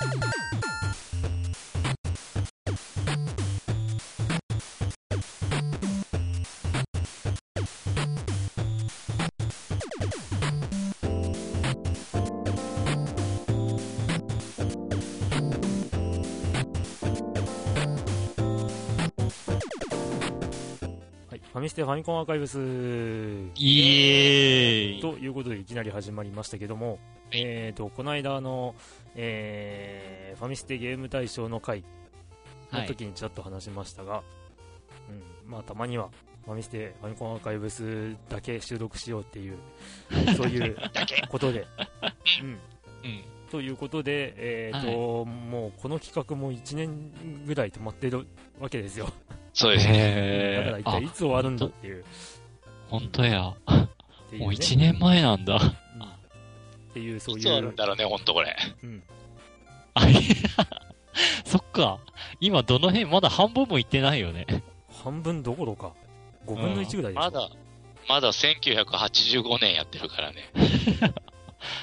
Bye. はい、ファミステファミコンアーカイブス。イエーイ。ということでいきなり始まりましたけども、えーと、この間の、えーファミステゲーム大賞の回の時にちらっと話しましたが、うん、まあたまにはファミステファミコンアーカイブスだけ収録しようっていう、そういう ことで、うん、うん。ということで、えーともうこの企画も1年ぐらい止まってるわけですよ。そうですね。だからへ一体いつ終わるんだっていう。ほんとや。っていうねもう一年前なんだ。うんっていう、そういつあるんだろうね、ほんとこれ。うん、あ、いや、そっか。今どの辺まだ半分も行ってないよね。半分どころか、5分の1ぐらいでしょ。まだ、まだ1985年やってるからね。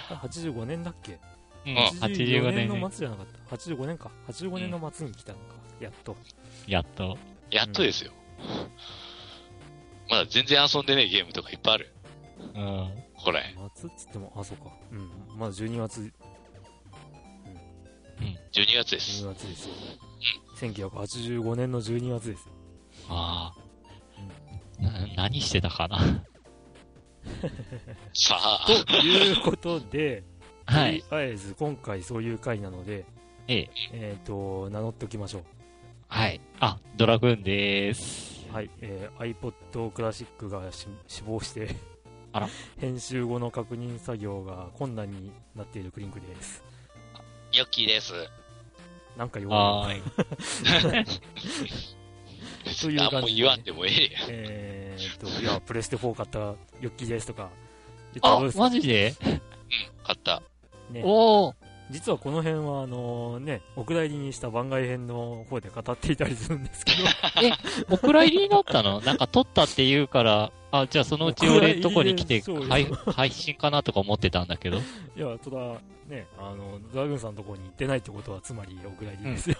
あ85年だっけ？うん、85 85年の末じゃなかった。85年か。85年の末に来たのか。やっと。やっと。やっとですよ。まだ全然遊んでねえゲームとかいっぱいある。うん。これ。末っつっても、あ、そうか。うん。まだ12月、12月です。12月ですよ。1985年の12月ですよ。ああ。な、何してたかな。さあ、ということで、はい。とりあえず今回そういう回なので、ええ。えっ、と、名乗っておきましょう。はい。あ、ドラグーンでーす。はい、えー iPod クラシックがし死亡して、あら 編集後の確認作業が困難になっているクリンクです。ヨッキーです。なんか弱あい。ー そういう感じで何も言わんでもええ。えーっと、いや、プレステ4買ったヨッキーですとかあマジで？買った。ね、おー。実はこの辺は、あのね、お蔵入りにした番外編の方で語っていたりするんですけど、お蔵入りになったの？なんか撮ったって言うから、あ、じゃあそのうち俺んとこに来て配配信かなとか思ってたんだけど。いや、ただ、ね、あの、ドラグーンさんのところに行ってないってことは、つまりお蔵入りですよ。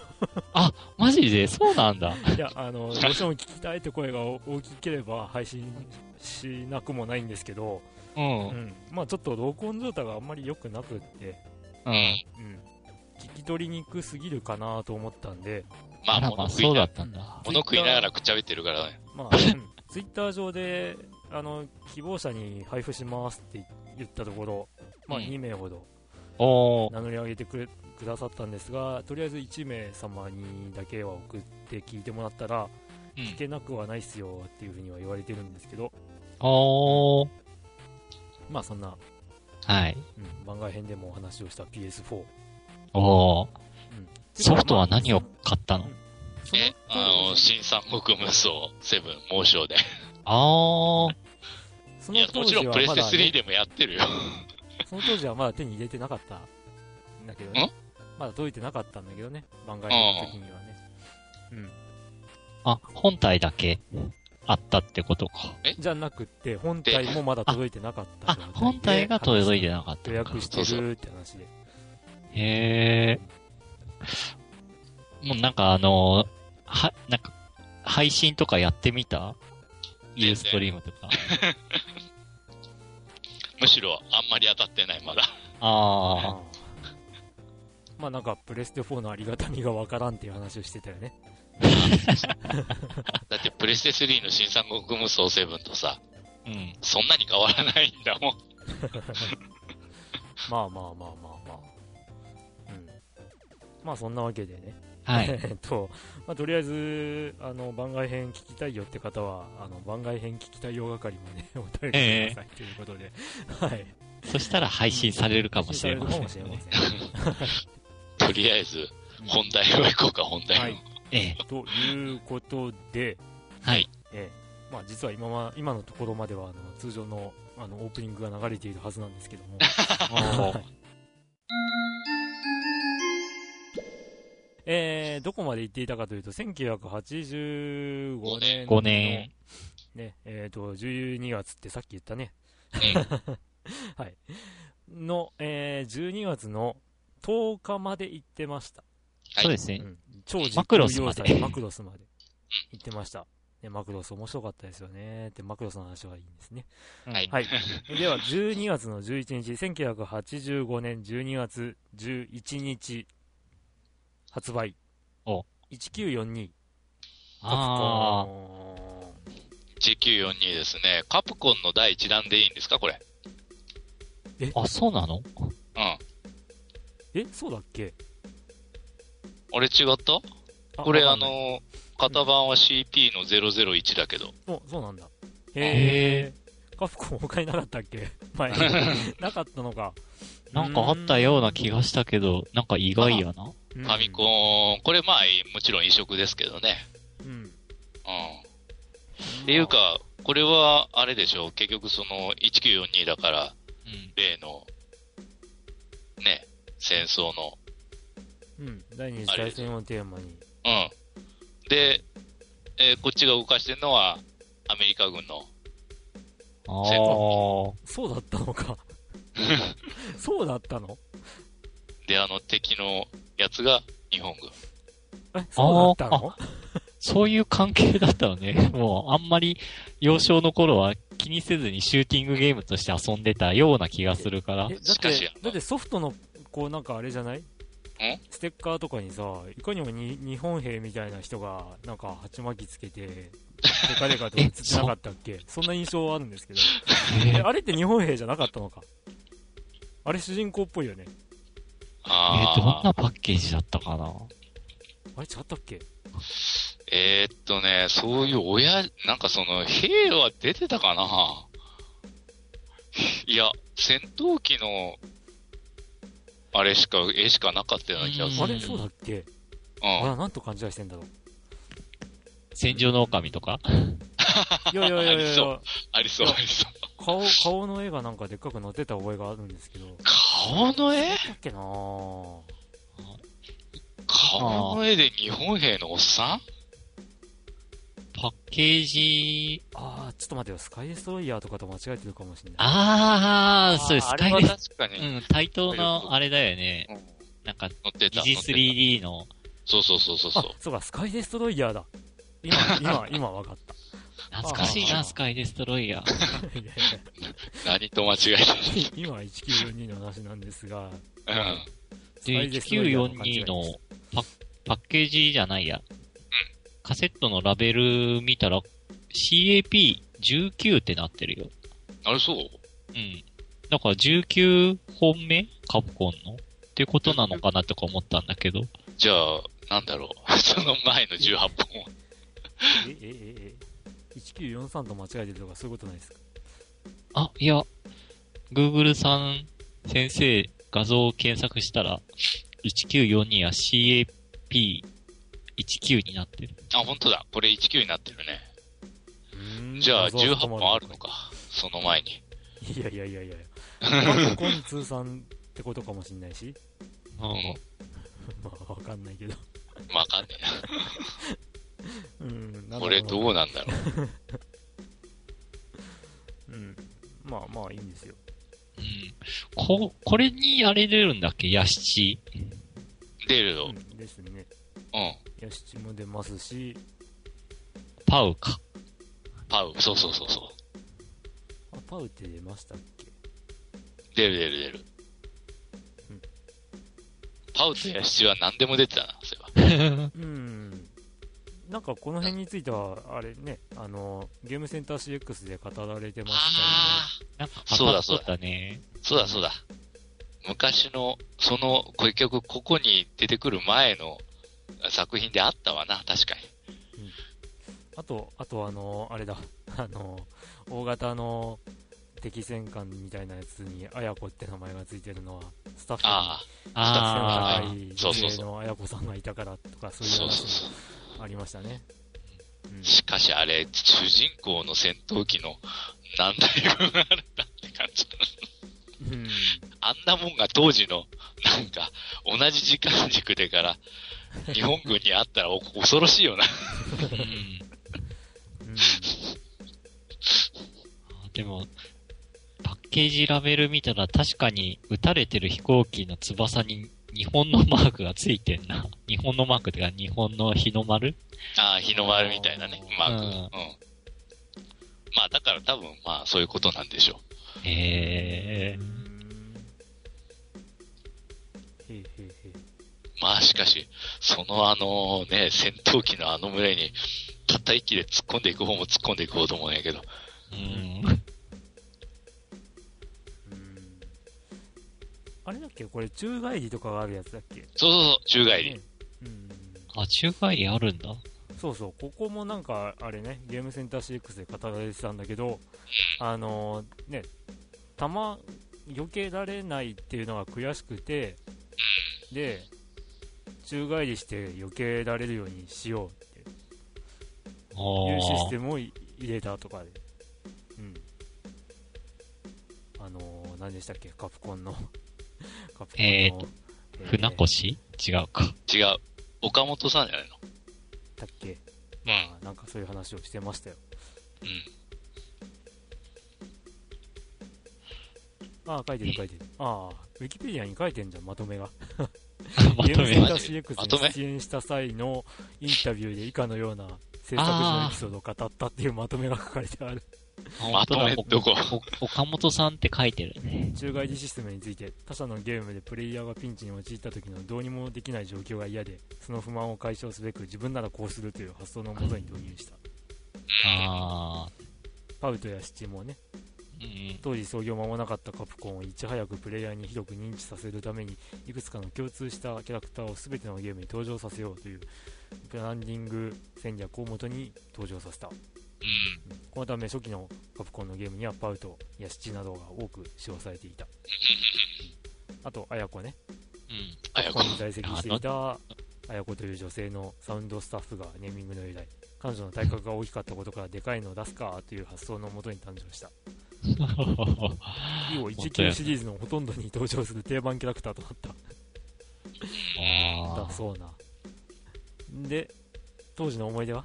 マジで？そうなんだ。いや、あの、どうしても聞きたいって声が大きければ配信しなくもないんですけど、う。うんん。まあちょっと録音状態があんまり良くなくって、うん。うん。聞き取りにくすぎるかなと思ったんで、まあ、あら、ま物あそうだ食いなったんだ。物食いながらくっちゃべってるからね。まあ、うん、ツイッター上で、あの、希望者に配布しますって言ったところ、まあうん2名ほどおー。名乗り上げてくれくださったんですが、とりあえず1名様にだけは送って聞いてもらったら、うん聞けなくはないっすよっていうふうには言われてるんですけど、おー。まあそんな、はい。うん、番外編でもお話をした PS4。おー。うんソフトは何を買ったの？そのえ、あの、新三国無双セブン、猛将で。あー。いや、その当もちろんプレステ時はまだ、3ね、でもやってるよ。その当時はまだ手に入れてなかったんだけどね。まだ届いてなかったんだけどね、番外編の時にはね。うん。あ、本体だけ？あったってことか。じゃなくって、本体もまだ届いてなかったあ本体が届いてなかった。予約してるって話で。へー。もうなんかあのは、なんか、配信とかやってみた？ユーストリームとか。むしろ、あんまり当たってない、まだ。ああまあなんか、プレステ4のありがたみがわからんっていう話をしてたよね。だって、プレステ3の新三国無双セブンとさ、ー。うん。そんなに変わらないんだもん。まあまあまあまあまあ。うん。まあそんなわけでね。はい。えっと、まあ、とりあえず、あの、番外編聞きたいよって方は、あの、番外編聞きたいよ係もね、お便りくださいということで、はい。そしたら配信されるかもしれません、配信されるかもしれません。とりあえず、本題を行こうか、本題を。はいええ。ということで、はい。えーまあ、実は今は今のところまではあの通常のあのオープニングが流れているはずなんですけども、えーどこまで行っていたかというと、1985年の5年。ねえー、と12月ってさっき言ったね、はい、の、えー12月の10日まで行ってました。はいそうですね。うん、超実マクロスまでマクロスまで行ってました。ね、マクロス面白かったですよね。ってマクロスの話はいいんですね。はいはい。では、12月の11日、1985年12月11日、発売。お1942。あ1942ですね。カプコンの第1弾でいいんですか？これ。あ。あ、そうなの？うん。え、そうだっけ？あれ違った？あこれあの、型番は CP の001だけど。お、そうなんだ。へへえ。カプコン他になかったっけ？前に。なかったのか。なんかあったような気がしたけど、なんか意外やな。フファミコン、これまあ、もちろん移植ですけどね。ン。うん。うん。っていうか、これは、あれでしょう。結局その、1942だから、うん。例の、ね、戦争の。うん。第二次大戦をテーマに。うん。で、えーこっちが動かしてるのは、アメリカ軍の。ああ。そうだったのか。そうだったの？で、あの敵のやつが日本軍。え、そうだったの？そういう関係だったのね。もう、あんまり、幼少の頃は気にせずにシューティングゲームとして遊んでたような気がするからえ、。だっしかして、だってソフトの、こうなんかあれじゃない？んステッカーとかにさ、いかにもに日本兵みたいな人が、なんか鉢巻きつけて、デカデカと映ってなかったっけ？そんな印象はあるんですけど。え、あれって日本兵じゃなかったのか？あれ主人公っぽいよね。えあどんあ。なパッケージだったかな？あれ違ったっけ？えーっとね、そういう親、なんかその、兵は出てたかな？いや、戦闘機の、あれしか、絵しかなかったような気がする。あれそうだっけ？うん。あら、なんと勘違いしてんだろう。戦場の狼とか？いやいやいやいやありそうありそう、ありそう。顔、顔の絵がなんかでっかく載ってた覚えがあるんですけど。だ顔の絵？っけなぁ。顔の絵で日本兵のおっさん？パッケージ、あー、ちょっと待ってよ。スカイデストロイヤーとかと間違えてるかもしれない。ああ、そうです。スカイレ確かに、うん、対等のあれだよね。うんなんか、乗ってた。疑似乗って 3D の、たそうそうそうそうそう。、あそうか、スカイデストロイヤーだ。今、今、今わかった。懐かしいな、あースカイデストロイヤー。いやい何と間違えや 今は1942の話なんですが、た。うん。で、イデストロイヤーの勘違い1942のパパッケージじゃないや。カセットのラベル見たら、CAP19 ってなってるよ。あれそう？うん。だから19本目カプコンの？ってことなのかなとか思ったんだけど。じゃあ、なんだろう。その前の18本は。え、え、え、え、1943と間違えてるとかそういうことないですか？あ、いや、Google さん先生画像を検索したら、1942は CAP19 になってる。あ、本当だ。これ19になってるね。うーんじゃあ、画像は18そこまで本あるのか。その前に。いやいやいやいやパソコン通算ってことかもしんないし。うん まあ、わかんないけど。わかんね うん、なんえな。これどうなんだろう。うん。まあまあいいんですよ。うん。こ、これにあれ出るんだっけ？ヤシチ。出るよ。うん、ですね。うん。ヤシチも出ますし、パウか。パウ。そうそうそうそう。あ、パウって出ましたっけ？出る出る出るうん。パウとヤシチは何でも出てたな、そういえば。うん。なんかこの辺については、あれね、あの、ゲームセンター CX で語られてましたあなんか、そうだそうだだね。あ、そうだそうだ。昔の、その、結局ここに出てくる前の作品であったわな、確かに。あと、あとあの、あれだ、あの、大型の敵戦艦みたいなやつに、あやこって名前がついてるのは、スタッフにああ背の高い女性のあやこさんがいたからとか、あ、そういう話。もありましたね。うんしかしあれ、主人公の戦闘機の何台分あるんだって感じ。うん。あんなもんが当時の、なんか、同じ時間軸でから、日本軍にあったらお恐ろしいよな。うん。うんでも、パッケージラベル見たら確かに撃たれてる飛行機の翼に日本のマークがついてんな。日本のマークってか、日本の日の丸？ああ、日の丸みたいなね、マーク。ううんん。まあ、だから多分、まあ、そういうことなんでしょへえうへいへいへい。う。まあ、しかし、そのあのね、戦闘機のあの群れに、たった一機で突っ込んでいく方も突っ込んでいく方と思うんやけど。うん。うーんあれだっけ？これ宙返りとかがあるやつだっけ？そうそうそう、宙返り。ねうんあ、宙返りあるんだ。そうそう、ここもなんか、あれね、ゲームセンター CX で語られてたんだけど、あのーね、弾、避けられないっていうのが悔しくて、で、宙返りして避けられるようにしようってあいうシスあテムをい入れたとかで、うん。あのー、何でしたっけ、カプコンの、カプコンの、えーとえー船越？違うか。違う。岡本さんじゃないの？だっけ？まあ、なんかそういう話をしてましたよ。うん。ああ、書いてる書いてる。ああ、ウィキペディアに書いてんじゃん、まとめが。まとめ CX に出演した際のインタビューで以下のような制作時のエピソードを語ったっていうまとめが書かれてある。まとめどこ？お岡本さんって書いてるね。宙返りシステムについて、他社のゲームでプレイヤーがピンチに陥った時のどうにもできない状況が嫌で、その不満を解消すべく自分ならこうするという発想のもとに導入した。ああ。パウトやシチもね、うん。当時創業間もなかったカプコンをいち早くプレイヤーに広く認知させるためにいくつかの共通したキャラクターを全てのゲームに登場させようというブランディング戦略をもとに登場させたうん。このため初期のカプコンのゲームにはパウトやシチなどが多く使用されていたあと、あやこね。うん。あやこここ。に在籍していたあやこという女性のサウンドスタッフがネーミングの由来。彼女の体格が大きかったことからでかいのを出すかという発想のもとに誕生した。以後、19シリーズのほとんどに登場する定番キャラクターとなった。だあそうな。で、当時の思い出は？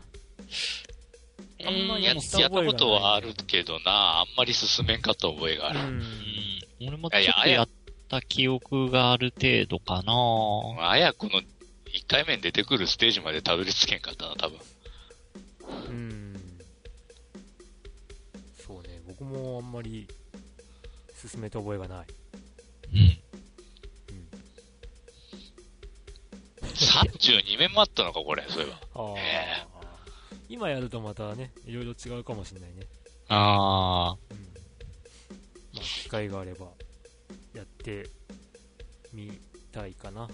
ーあんまややったことはあるけどな、あんまり進めんかった覚えがある。うん。うん。俺もちょっとやった記憶がある程度かなあやこの1回目に出てくるステージまでたどり着けんかったな、多分。うん。もあんまり進めた覚えがない。うん。32面もあったのか、これ、そういえば。ああえ。今やるとまたね、いろいろ違うかもしれないね。あうん。まあ、機会があれば、やってみたいかな。ー。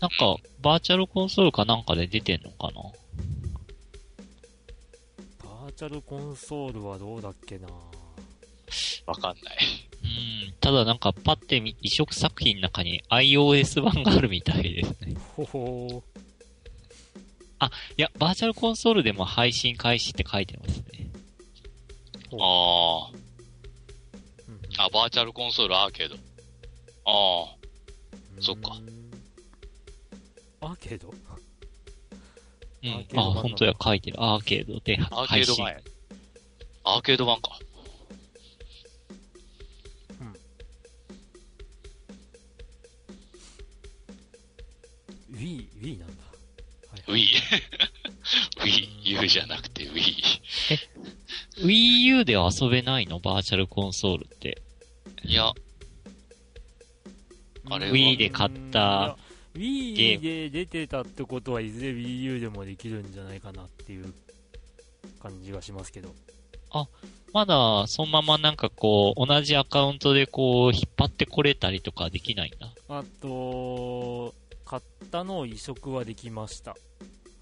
なんか、バーチャルコンソールかなんかで出てんのかな？チャルコンソールはどうだっけな？わかんない。うん。ただなんかパッて見、移植作品の中に iOS 版があるみたいですね。ほほいや、バーチャルコンソールでも配信開始って書いてますね。ー。あうんうんあ。あ、バーチャルコンソールアーケード。ああ。そっかアーケード？うん。あ、本当や、書いてる。アーケードでアーケ配信。ード版や。アーケード版か。Wii、Wii なんだ。はい Wii。Wii U じゃなくて Wii。Wii U では遊べないの？バーチャルコンソールって。いや、あれは？Wii で買った Wii で出てたってことはいずれ Wii U でもできるんじゃないかなっていう感じがしますけど。まだ、そのままなんかこう、同じアカウントでこう、引っ張ってこれたりとかできないんだ。あと、買ったのを移植はできました。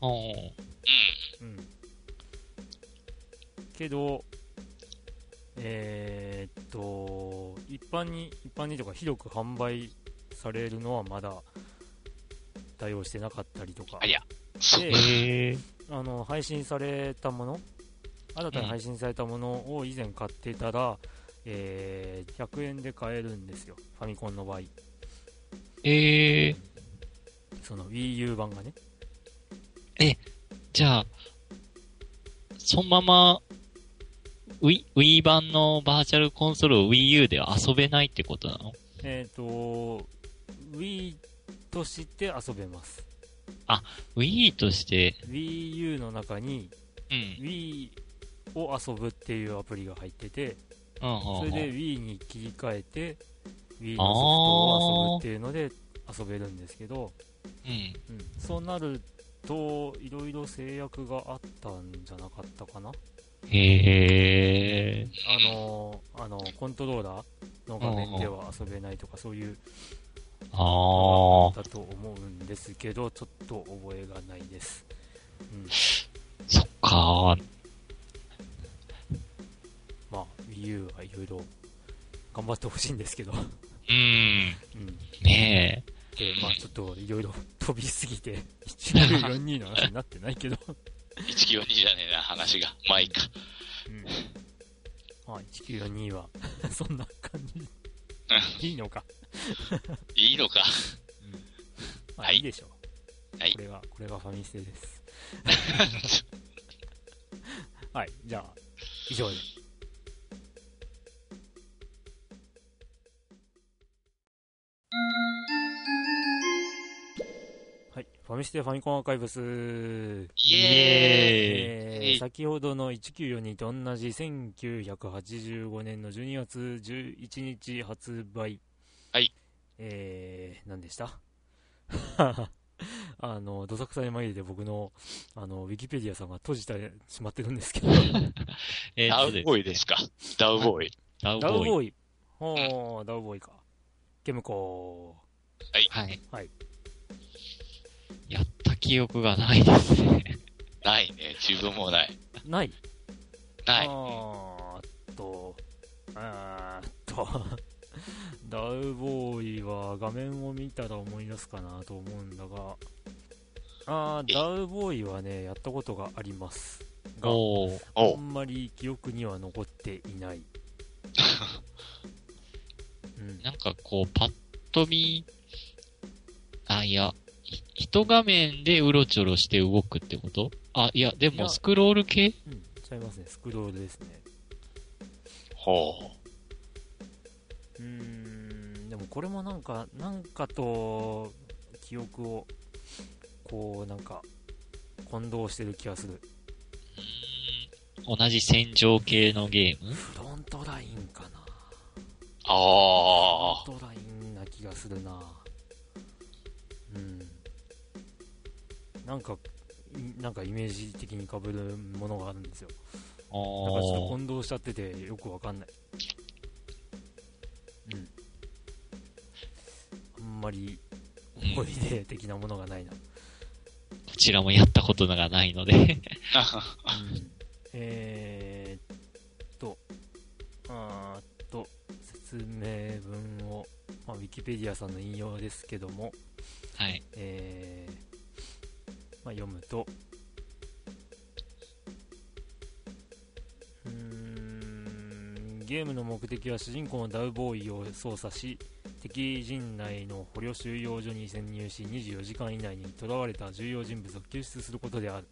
うん。うん。けど、えーっと、一般に、一般にとか広く販売されるのはまだ対応してなかったりとか。ありゃ。そう。で。あの配信されたもの新たに配信されたものを以前買ってたら、えー100円で買えるんですよファミコンの場合ええ。その WiiU 版がねじゃあ、そのまま、Wii、Wii 版のバーチャルコンソールを Wii U では遊べないってことなの？えっ、と Wii として遊べます。Wii として、Wii U の中にうん。Wii を遊ぶっていうアプリが入ってて、うんそれで Wii に切り替えて、Wii のソフトを遊ぶっていうので遊べるんですけど、うん。うん、そうなると、いろいろ制約があったんじゃなかったかな？へえ。あのーあのコントローラーの画面では遊べないとか、そういうあのあがあったと思うんですけど、ちょっと覚えがないです。うん、そっかまあ、Wii U はいろいろ頑張ってほしいんですけど、うん。うん、ねで、まあちょっといろいろ飛びすぎて、1942の話になってないけど、1942じゃねえな、話が。まあいいか。うん。まあ1942は、そんな感じ。いいのか。いいのか。まあ、はいいいでしょう。はいこれが、これがファミステです。はい、じゃあ、以上で。はい、ファミステファミコンアーカイブス。イエーイえー先ほどの1942と同じ1985年の12月11日発売。はい。えー、何でした？あの、どさくさに紛れて僕の、あの、ウィキペディアさんが閉じてしまってるんですけど、え。えダウボーイですか？ダウボーイ。ダウボーイ。ダウボーイ。ほー、ダウボーイか。ケムコはい。はい。やった記憶がないですね。ないね。自分もない。ー。ない？ない。あーっと、あーっと、ダウボーイは画面を見たら思い出すかなと思うんだが、あダウボーイはね、やったことがあります。が。あおんまり記憶には残っていない。うん、なんかこう、パッと見、あ、いや、ひ一画面でうろちょろして動くってこと？あ、いや、でもスクロール系？うん、ちゃいますね。スクロールですね。ほうーん、でもこれもなんか、なんかと、記憶を、こう、なんか、混同してる気がする。同じ戦場系のゲーム？フロントラインかな。う。あフロントラインな気がするな。うん。なんか、いなんかイメージ的に被るものがあるんですよ。あだからちょっとー混同しちゃっててよくわかんない。まり思い出的なものがないな。こちらもやったことがないので。あ。うん、えーっと、あーっと、説明文を、まあ、ウィキペディアさんの引用ですけども、はい。えーまあ、読むと、うーんゲームの目的は主人公のダウボーイを操作し敵陣内の捕虜収容所に潜入し24時間以内に囚われた重要人物を救出することである。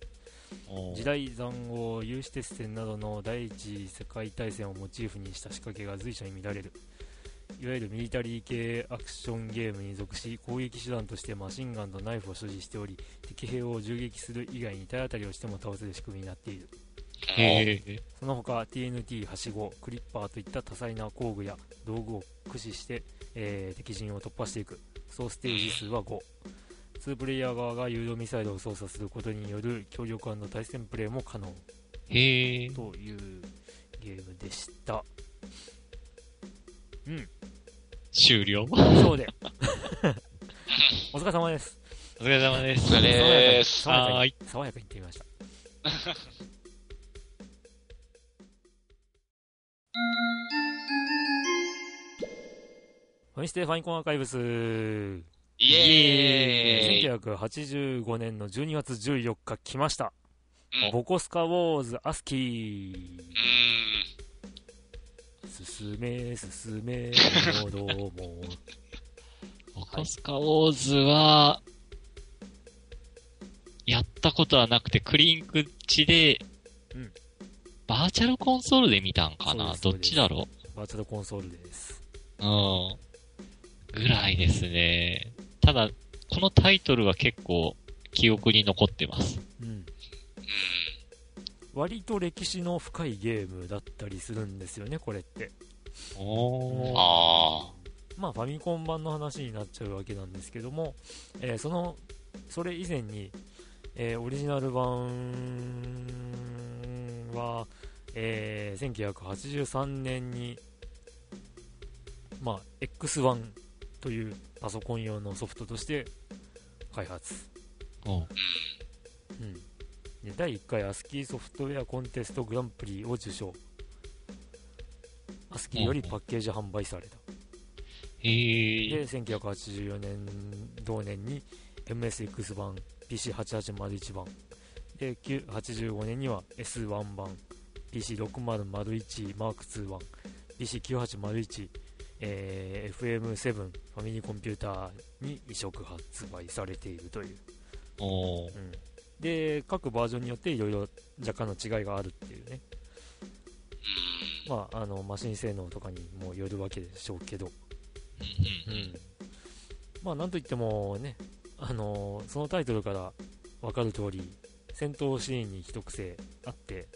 時代塹壕有刺鉄線などの第一次世界大戦をモチーフにした仕掛けが随所に見られる。いわゆるミリタリー系アクションゲームに属し攻撃手段としてマシンガンとナイフを所持しており敵兵を銃撃する以外に体当たりをしても倒せる仕組みになっている。その他 TNT はしごクリッパーといった多彩な工具や道具を駆使して、えー敵陣を突破していく。総ステージ数は5 2プレイヤー側が誘導ミサイルを操作することによる協力対戦プレイも可能。へえ。というゲームでした。うん。終了？そうで。お疲れ様です。お疲れ様です。お疲れでーす。爽やかはーいに爽やかに言ってみましたファミステファインコンアーカイブス。イエーイ。1985年の12月14日来ました、うん。ボコスカウォーズアスキー。う進め進めどう。もボコスカウォーズは、やったことはなくて、クリンクチで、うんバーチャルコンソールで見たんかな？どっちだろ？バーチャルコンソールですううん。ぐらいですね。ただ、このタイトルは結構記憶に残ってます。うん。うん。割と歴史の深いゲームだったりするんですよね、これって。おー。あまあ、ファミコン版の話になっちゃうわけなんですけども、えーその、それ以前に、えーオリジナル版は、えー1983年に、まあ、X1 というパソコン用のソフトとして開発。おううん、で第1回アスキーソフトウェアコンテストグランプリを受賞。アスキーよりパッケージ販売された。で、1984年、同年に MSX 版、PC8801 版、で、9 85年には S1 版、PC6001 マーク2版、PC9801、えー FM7 ファミリーコンピューターに移植発売されているという。うん、で、各バージョンによっていろいろ若干の違いがあるっていうね。うん。まあ、あの、マシン性能とかにもよるわけでしょうけど。うん。まあなんといってもね、あのーそのタイトルから分かる通り、戦闘シーンに一癖あって、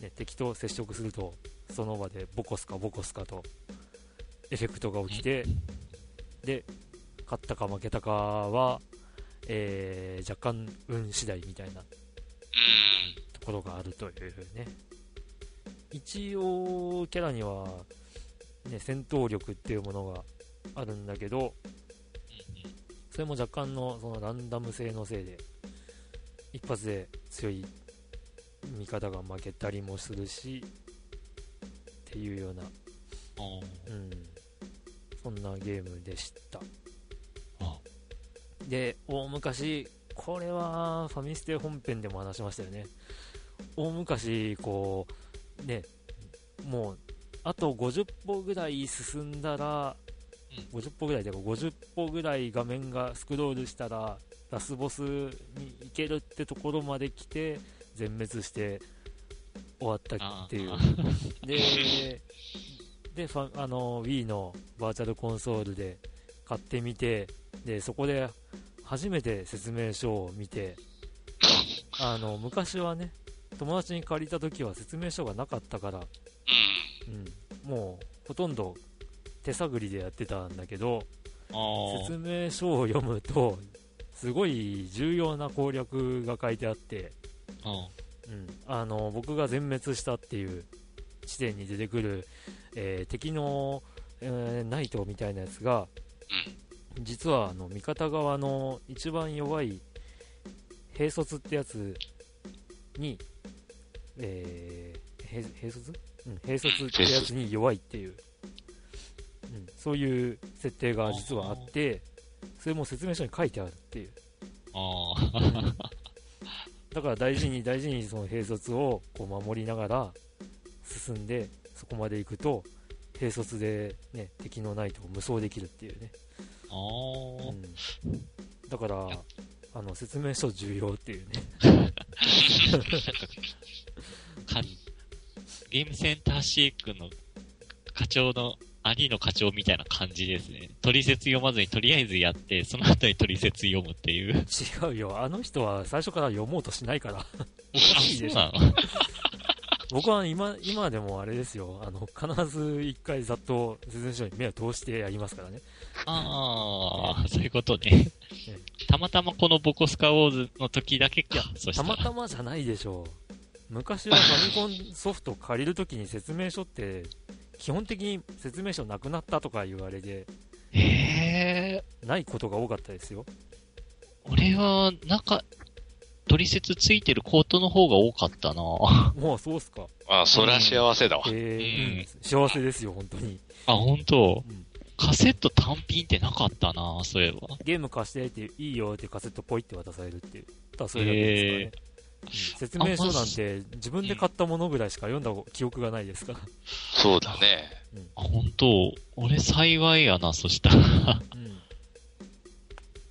ね、敵と接触すると、その場でボコスかボコスかとエフェクトが起きて、で、勝ったか負けたかは、えー若干運次第みたいなうん。ところがあるというね。一応、キャラには、ね、戦闘力っていうものがあるんだけど、それも若干のそのランダム性のせいで、一発で強い味方が負けたりもするし、っていうような、うん、そんなゲームでした。あで、大昔、これはファミステ本編でも話しましたよね。大昔、こう、ね、もう、あと50歩ぐらい進んだら、50歩ぐらいで50歩ぐらい画面がスクロールしたら、ラスボスに行けるってところまで来て、全滅して終わったっていうあ。で、で、ファあの、Wii のバーチャルコンソールで買ってみて、で、そこで初めて説明書を見て、あの、昔はね、友達に借りた時は説明書がなかったから、うん。うん、もう、ほとんど手探りでやってたんだけど、説明書を読むと、すごい重要な攻略が書いてあって、あうん、あの僕が全滅したっていう地点に出てくる、えー敵の、えーナイトみたいなやつが、実はあの味方側の一番弱い兵卒ってやつに、えー、兵兵卒？うん、兵卒ってやつに弱いっていう、うん、そういう設定が実はあって、それも説明書に書いてあるっていう。あー。だから大事に大事にその兵卒をこう守りながら進んでそこまで行くと兵卒で、ね、敵のナイトを無双できるっていうね、あうー。ん、だからあの説明書重要っていうね かゲームセンターシークの課長の、兄の課長みたいな感じですね。取説読まずにとりあえずやって、その後に取説読むっていう。違うよあの人は最初から読もうとしないからおかしいでしょ僕は今今でもあれですよあの必ず一回ざっと説明書に目を通してやりますからねああ、そういうことね。たまたまこのボコスカウォーズの時だけか。た。またまじゃないでしょう。昔はファミコンソフト借りるときに説明書って、基本的に説明書なくなったとか言われで、へえ。ないことが多かったですよ。俺は、なんか、取説ついてるコートの方が多かったなもうそうっすか。あ、そりゃ幸せだわ。えーうん幸せですよ、本当に。あ、本当？うんカセット単品ってなかったなそういえば。ゲーム貸してっていいよってカセットポイって渡されるっていう。ただそれだけですからね。うん説明書なんて自分で買ったものぐらいしか読んだ記憶がないですから。そうだね。あ、本当？俺幸いやな、そしたら。うん。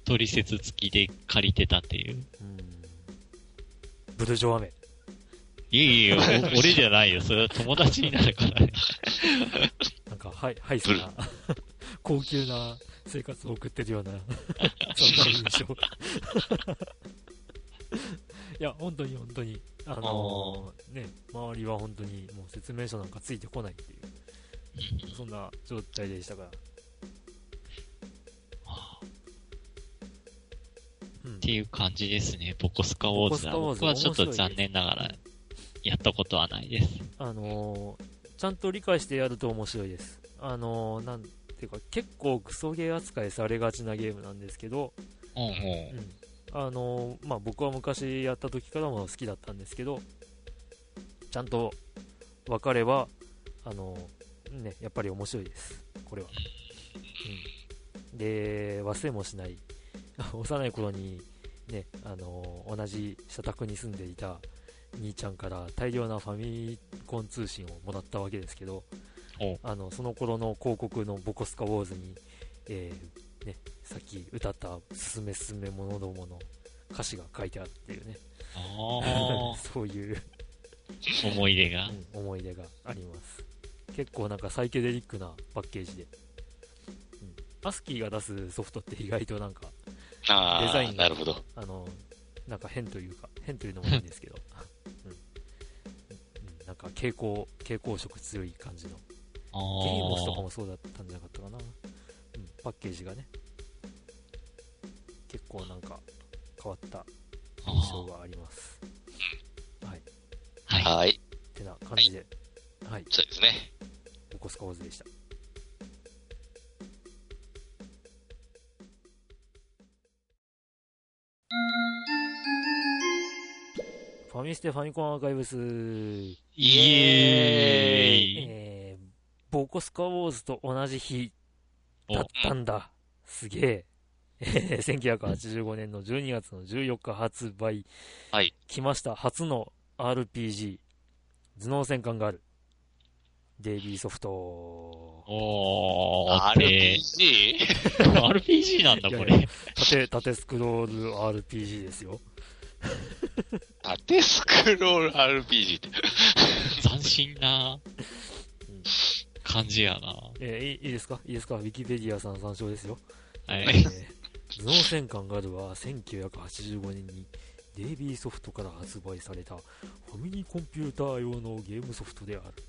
取説付きで借りてたっていう。うん。ブルジョアメ。いやいやいや、お 俺じゃないよ。それは友達になるからね。なんか、はい、はい、そな、高級な生活を送ってるような、そんな印象。いや、本当に本当に、あのー、ね、周りは本当にもう説明書なんかついてこないっていう、そんな状態でしたから。っていう感じですね、ボコスカウォーズは。僕はちょっと残念ながら、やったことはないです。あのー、ちゃんと理解してやると面白いです。あのー、なんていうか、結構クソゲー扱いされがちなゲームなんですけど、うん、うん、あのー、まあ、僕は昔やった時からも好きだったんですけど、ちゃんと分かれば、あのね、やっぱり面白いです、これは。うん、で、忘れもしない、幼い頃にね、あの同じ社宅に住んでいた兄ちゃんから大量なファミコン通信をもらったわけですけど、あのその頃の広告のボコスカウォーズに、えー、ね、さっき歌った「すすめすすめ者ども」の歌詞が書いてあるっていうね そういう。思い出が、うん、思い出があります。結構なんかサイケデリックなパッケージで、うん、アスキーが出すソフトって意外となんかデザインが、なるほど。あの、なんか変というか、変というのもいいんですけど、うん、うん、なんか蛍光、蛍光色強い感じの。ゲームスとかもそうだったんじゃなかったかな。うん、パッケージがね、結構なんか変わった印象があります。はい。はい。ってな感じで、はい。そうですね。おこすかわずでした。ファミステファミコンアーカイブス。イエーイえー、ボコスカウォーズと同じ日だったんだ。すげえ。えー、1985年の12月の14日発売。はい。来ました。初の RPG。頭脳戦艦がある。デイビーソフト。おー、RPG?RPG なんだ、これ。縦、縦スクロール RPG ですよ。縦スクロール RPG って。斬新な感じやな。えー、いいですか？いいですか？ウィキペディアさん参照ですよ。はい。えー、頭脳戦艦ガルは1985年にデイビーソフトから発売されたファミリーコンピューター用のゲームソフトである。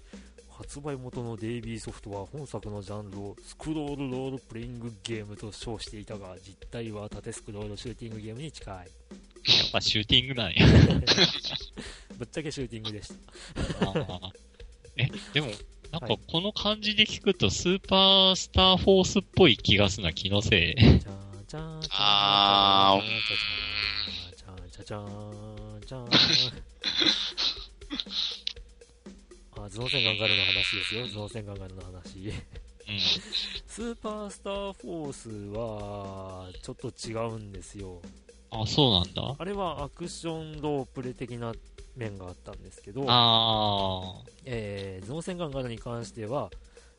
発売元のデイビーソフトは本作のジャンルをスクロールロールプレイングゲームと称していたが、実態は縦スクロールシューティングゲームに近い。やっぱシューティングなんや。ぶっちゃけシューティングでした。え、でも、なんかこの感じで聞くと、スーパースターフォースっぽい気がすな、気のせい。あー、じゃーじゃーあ、頭脳戦艦ガルの話ですよ、頭脳戦艦ガルの話。うん、スーパースターフォースは、ちょっと違うんですよ。あ、そうなんだ。あれはアクションロープレ的な面があったんですけど、あえー、頭脳戦艦ガルに関しては、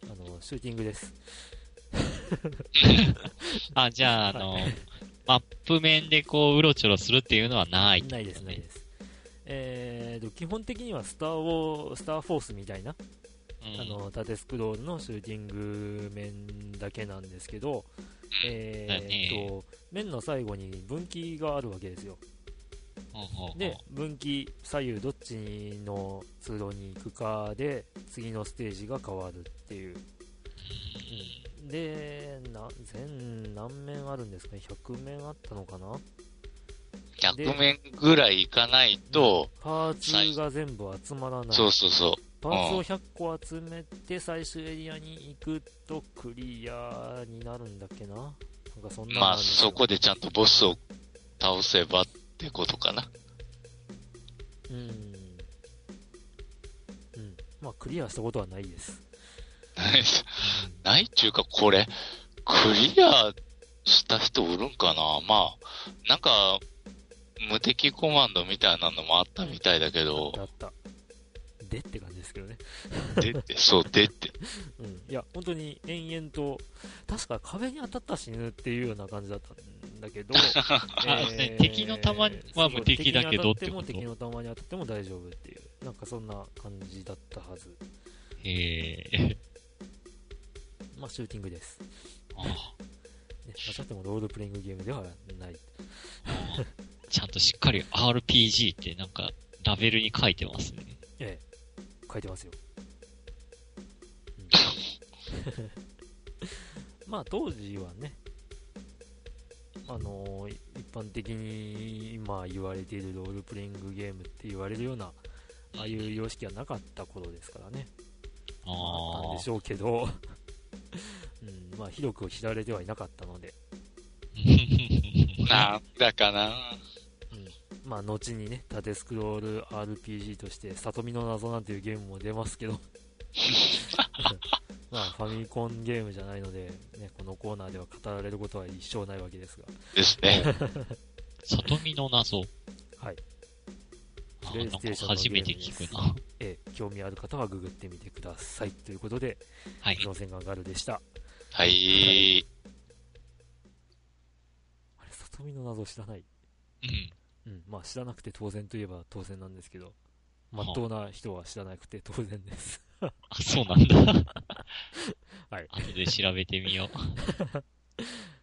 あの、シューティングです。あ、じゃあ、あの、はい、マップ面でこう、うろちょろするっていうのはない、ね、ないです、ないです。えーと、基本的にはスターウォー、スターフォースみたいな、うん、あの、縦スクロールのシューティング面だけなんですけど、えーと、面の最後に分岐があるわけですよ。で、分岐左右どっちの通路に行くかで次のステージが変わるっていう。うん、で、な全何面あるんですかね ?100 面あったのかな？100面ぐらいいかないと、パーツが全部集まらない。そうそうそう。パーツを100個集めて最終エリアに行くとクリアになるんだっけな？なんかそんなまあ、そこでちゃんとボスを倒せばってことかな。うん。うん。まあ、クリアしたことはないです。ないです。ないっていうか、これ、クリアした人おるんかな？まあ、なんか、無敵コマンドみたいなのもあったみたいだけど。あった。でって感じですけどね。でって、そう、でって。うん。いや、本当に延々と、確か壁に当たったら死ぬっていうような感じだったんだけど、えー、敵の弾は無敵だけどってこと？敵の弾に当たっても大丈夫っていう、なんかそんな感じだったはず。へえ。まあ、シューティングです。ああね、またってもロールプレイングゲームではない。ちゃんとしっかり RPG ってなんか、ラベルに書いてますね。ええ、書いてますよ。うんまあ当時はね、あのー一般的に今言われているロールプレイングゲームって言われるような、ああいう様式はなかった頃ですからね。あったんあでしょうけど、うん、まあ広く知られてはいなかったので、あ。なんだかな。うん、まあ後にね、縦スクロール RPG として、里見の謎なんていうゲームも出ますけど、まあファミコンゲームじゃないので、ね、このコーナーでは語られることは一生ないわけですが、ですね。里見の謎。はい。あプレイステーションの初めて聞くな。ええ興味ある方はググってみてください。ということで、はい不。動線ガンガルでした。はい。あれ、里見の謎知らない？うん。うん、まあ知らなくて当然といえば当然なんですけど、まっとうな人は知らなくて当然です。あ、そうなんだ。はい後で調べてみよう。